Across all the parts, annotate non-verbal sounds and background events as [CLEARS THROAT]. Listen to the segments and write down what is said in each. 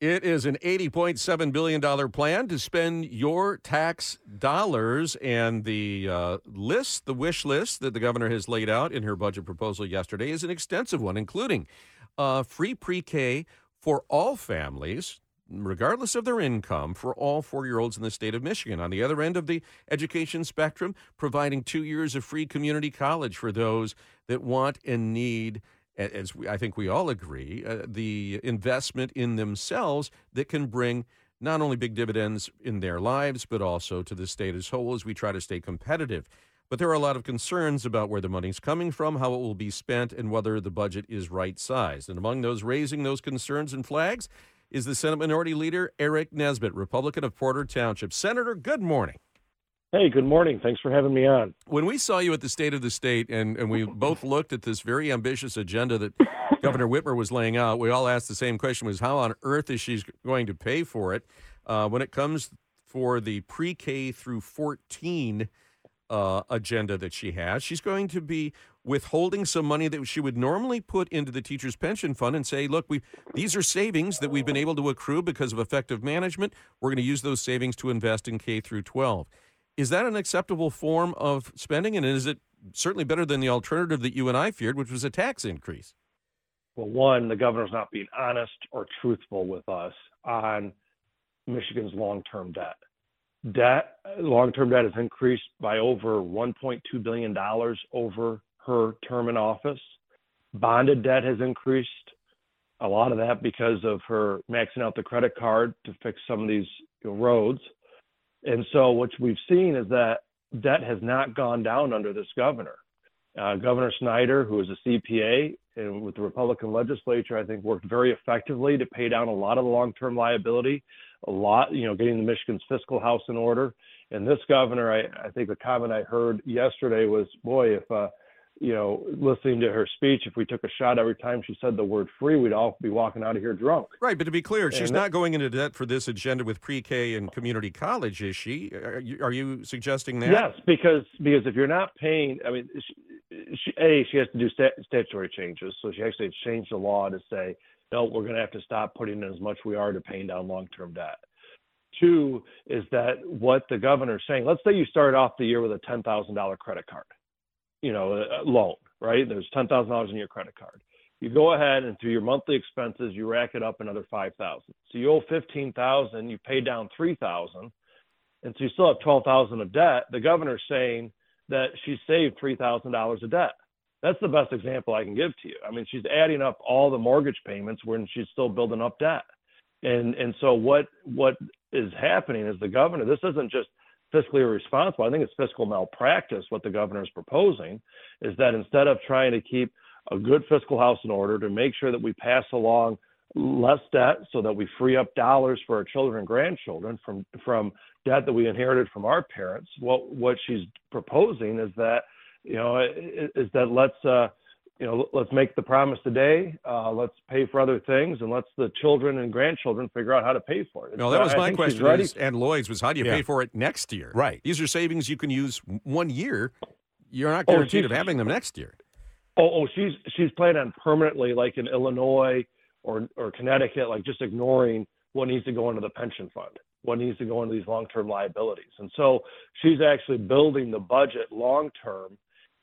It is an $80.7 billion plan to spend your tax dollars. And the uh, list, the wish list that the governor has laid out in her budget proposal yesterday is an extensive one, including uh, free pre K for all families, regardless of their income, for all four year olds in the state of Michigan. On the other end of the education spectrum, providing two years of free community college for those that want and need as we, I think we all agree, uh, the investment in themselves that can bring not only big dividends in their lives, but also to the state as whole as we try to stay competitive. But there are a lot of concerns about where the money's coming from, how it will be spent, and whether the budget is right sized. And among those raising those concerns and flags is the Senate Minority Leader Aric Nesbitt, Republican of Porter Township. Senator, good morning. Hey, good morning. Thanks for having me on. When we saw you at the State of the State and, and we both looked at this very ambitious agenda that [LAUGHS] Governor Whitmer was laying out, we all asked the same question was how on earth is she going to pay for it uh, when it comes for the pre-K through 14 uh, agenda that she has. She's going to be withholding some money that she would normally put into the teacher's pension fund and say, look, we these are savings that we've been able to accrue because of effective management. We're going to use those savings to invest in K through 12. Is that an acceptable form of spending? And is it certainly better than the alternative that you and I feared, which was a tax increase? Well, one, the governor's not being honest or truthful with us on Michigan's long term debt. Debt, long term debt has increased by over $1.2 billion over her term in office. Bonded debt has increased, a lot of that because of her maxing out the credit card to fix some of these roads. And so what we've seen is that debt has not gone down under this governor. Uh, governor Snyder, who is a CPA and with the Republican legislature, I think worked very effectively to pay down a lot of the long-term liability, a lot, you know, getting the Michigan's fiscal house in order. And this governor, I, I think the comment I heard yesterday was, boy, if uh, you know, listening to her speech, if we took a shot every time she said the word free, we'd all be walking out of here drunk. Right, but to be clear, she's and not going into debt for this agenda with pre-K and community college, is she? Are you, are you suggesting that? Yes, because because if you're not paying, I mean, she, she, a she has to do statutory changes, so she actually changed the law to say no, we're going to have to stop putting in as much we are to paying down long-term debt. Two is that what the governor's saying. Let's say you start off the year with a ten thousand dollar credit card you know, a loan, right? There's ten thousand dollars in your credit card. You go ahead and through your monthly expenses, you rack it up another five thousand. So you owe fifteen thousand, you pay down three thousand, and so you still have twelve thousand of debt. The governor's saying that she saved three thousand dollars of debt. That's the best example I can give to you. I mean, she's adding up all the mortgage payments when she's still building up debt. And and so what what is happening is the governor. This isn't just fiscally irresponsible. I think it's fiscal malpractice. What the governor is proposing is that instead of trying to keep a good fiscal house in order to make sure that we pass along less debt so that we free up dollars for our children and grandchildren from from debt that we inherited from our parents what what she's proposing is that you know is that let's uh you know, let's make the promise today. Uh, let's pay for other things, and let's the children and grandchildren figure out how to pay for it. No, that was uh, my question. Is, and Lloyd's was how do you yeah. pay for it next year? Right. These are savings you can use one year. You're not oh, guaranteed oh, of having them next year. Oh, oh, she's she's planning on permanently, like in Illinois or or Connecticut, like just ignoring what needs to go into the pension fund, what needs to go into these long-term liabilities, and so she's actually building the budget long-term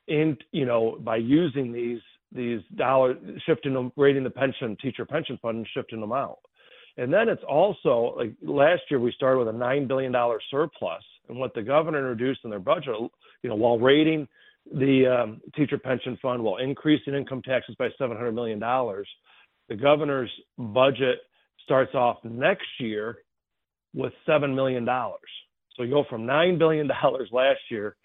in you know by using these these dollars shifting them raiding the pension teacher pension fund and shifting them out. And then it's also like last year we started with a nine billion dollar surplus and what the governor introduced in their budget you know while raiding the um, teacher pension fund while increasing income taxes by 700 million dollars the governor's budget starts off next year with seven million dollars. So you go from nine billion dollars last year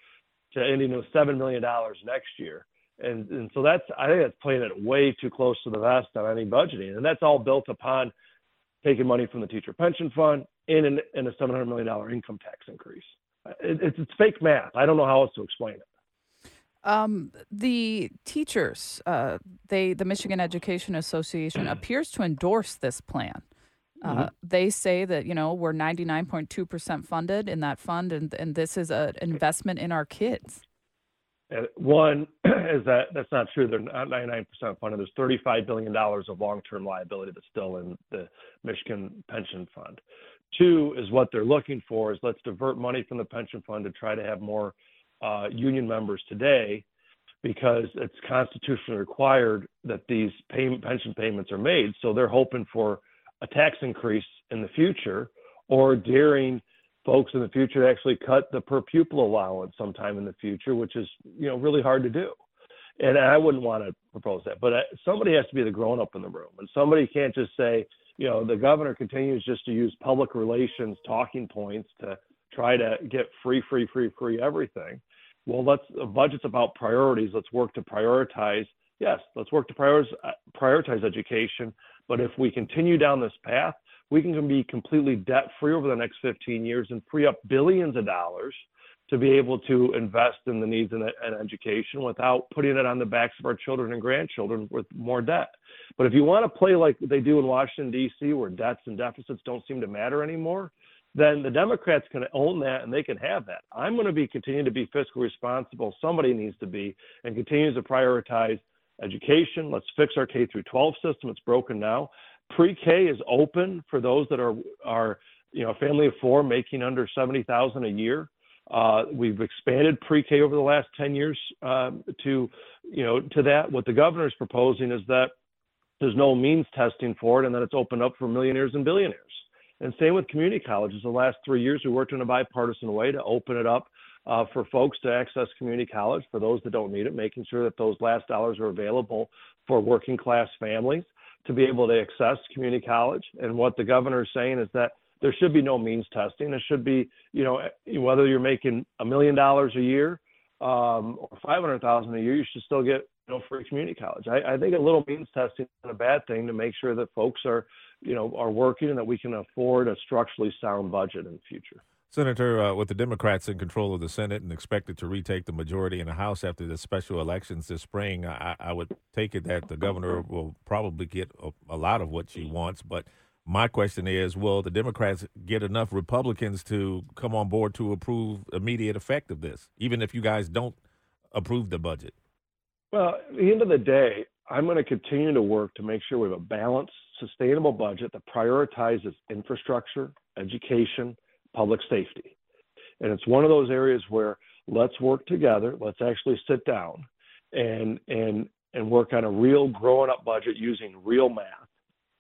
to ending with seven million dollars next year. And and so that's I think that's playing it way too close to the vest on any budgeting, and that's all built upon taking money from the teacher pension fund in an, in a seven hundred million dollar income tax increase. It, it's it's fake math. I don't know how else to explain it. Um, the teachers, uh, they the Michigan Education Association appears to endorse this plan. Uh, mm-hmm. they say that you know we're 99.2% funded in that fund and, and this is an investment in our kids uh, one [CLEARS THROAT] is that that's not true they're not 99% funded there's $35 billion of long-term liability that's still in the Michigan pension fund. Two is what they're looking for is let's divert money from the pension fund to try to have more uh, union members today because it's constitutionally required that these pay- pension payments are made. So they're hoping for a tax increase in the future or daring folks in the future to actually cut the per pupil allowance sometime in the future, which is you know really hard to do. And I wouldn't want to propose that, but somebody has to be the grown up in the room, and somebody can't just say, you know, the governor continues just to use public relations talking points to try to get free, free, free, free everything. Well, let's a budget's about priorities. Let's work to prioritize. Yes, let's work to prioritize, prioritize education. But if we continue down this path, we can be completely debt free over the next 15 years and free up billions of dollars to be able to invest in the needs and, education without putting it on the backs of our children and grandchildren with more debt. But if you want to play like they do in Washington, D.C., where debts and deficits don't seem to matter anymore, then the Democrats can own that and they can have that. I'm going to be continuing to be fiscally responsible. Somebody needs to be and continues to prioritize education. Let's fix our K through 12 system. It's broken now. Pre-K is open for those that are are you know a family of four making under 70,000 a year. Uh, we've expanded pre-K over the last 10 years um, to, you know, to that. What the governor is proposing is that there's no means testing for it, and that it's opened up for millionaires and billionaires. And same with community colleges. The last three years, we worked in a bipartisan way to open it up uh, for folks to access community college for those that don't need it, making sure that those last dollars are available for working class families to be able to access community college. And what the governor is saying is that there should be no means testing. It should be, you know, whether you're making a million dollars a year um, or five hundred thousand a year, you should still get you know free community college. I, I think a little means testing is a bad thing to make sure that folks are, you know, are working and that we can afford a structurally sound budget in the future. Senator, uh, with the Democrats in control of the Senate and expected to retake the majority in the House after the special elections this spring, I, I would take it that the governor will probably get a, a lot of what she wants, but my question is will the Democrats get enough Republicans to come on board to approve immediate effect of this, even if you guys don't approve the budget? Well, at the end of the day, I'm going to continue to work to make sure we have a balanced, sustainable budget that prioritizes infrastructure, education, public safety. And it's one of those areas where let's work together, let's actually sit down and and and work on a real growing up budget using real math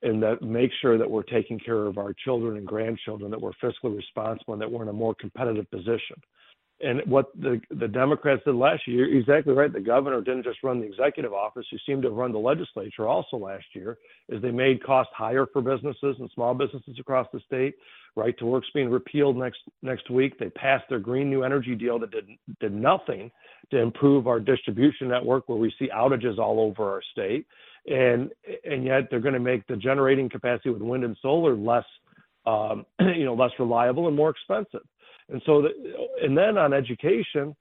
and that make sure that we're taking care of our children and grandchildren, that we're fiscally responsible, and that we're in a more competitive position. And what the the Democrats did last year, exactly right. The governor didn't just run the executive office; he seemed to have run the legislature also last year. Is they made costs higher for businesses and small businesses across the state. Right to work's being repealed next next week. They passed their green new energy deal that did did nothing to improve our distribution network, where we see outages all over our state and and yet they're going to make the generating capacity with wind and solar less um, [CLEARS THROAT] you know less reliable and more expensive. And so, the, and then on education,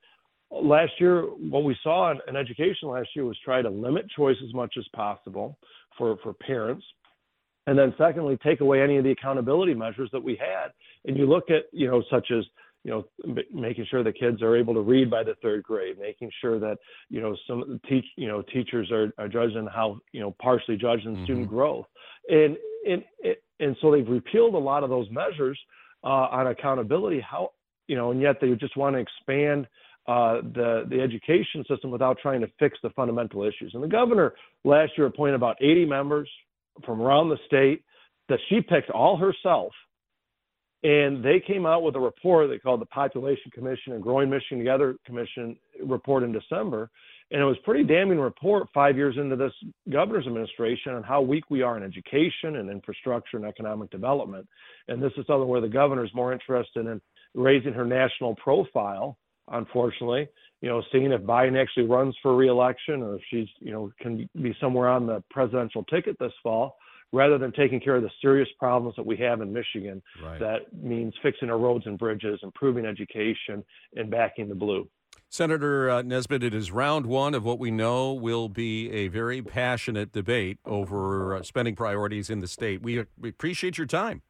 last year what we saw in, in education last year was try to limit choice as much as possible for for parents. And then secondly, take away any of the accountability measures that we had. And you look at, you know, such as you know, making sure the kids are able to read by the third grade, making sure that you know some teach you know teachers are, are judged on how you know partially judged in mm-hmm. student growth, and and and so they've repealed a lot of those measures uh, on accountability. How you know, and yet they just want to expand uh, the the education system without trying to fix the fundamental issues. And the governor last year appointed about 80 members from around the state that she picked all herself and they came out with a report they called the Population Commission and Growing Michigan Together Commission report in December. And it was pretty damning report five years into this governor's administration on how weak we are in education and infrastructure and economic development. And this is something where the governor is more interested in raising her national profile, unfortunately, you know, seeing if Biden actually runs for reelection or if she's, you know, can be somewhere on the presidential ticket this fall rather than taking care of the serious problems that we have in Michigan. Right. That means fixing our roads and bridges, improving education, and backing the blue. Senator uh, Nesbitt, it is round one of what we know will be a very passionate debate over uh, spending priorities in the state. We, we appreciate your time.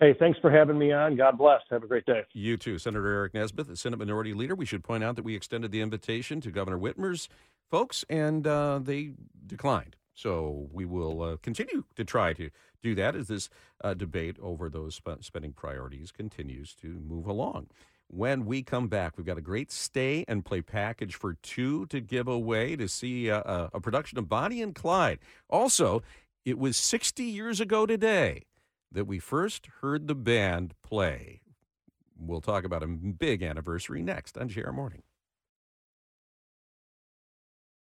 Hey, thanks for having me on. God bless. Have a great day. You too. Senator Aric Nesbitt, the Senate Minority Leader. We should point out that we extended the invitation to Governor Whitmer's folks, and uh, they declined. So we will uh, continue to try to do that as this uh, debate over those sp- spending priorities continues to move along. When we come back, we've got a great stay and play package for two to give away to see uh, a, a production of Bonnie and Clyde. Also, it was 60 years ago today that we first heard the band play. We'll talk about a big anniversary next on JR Morning.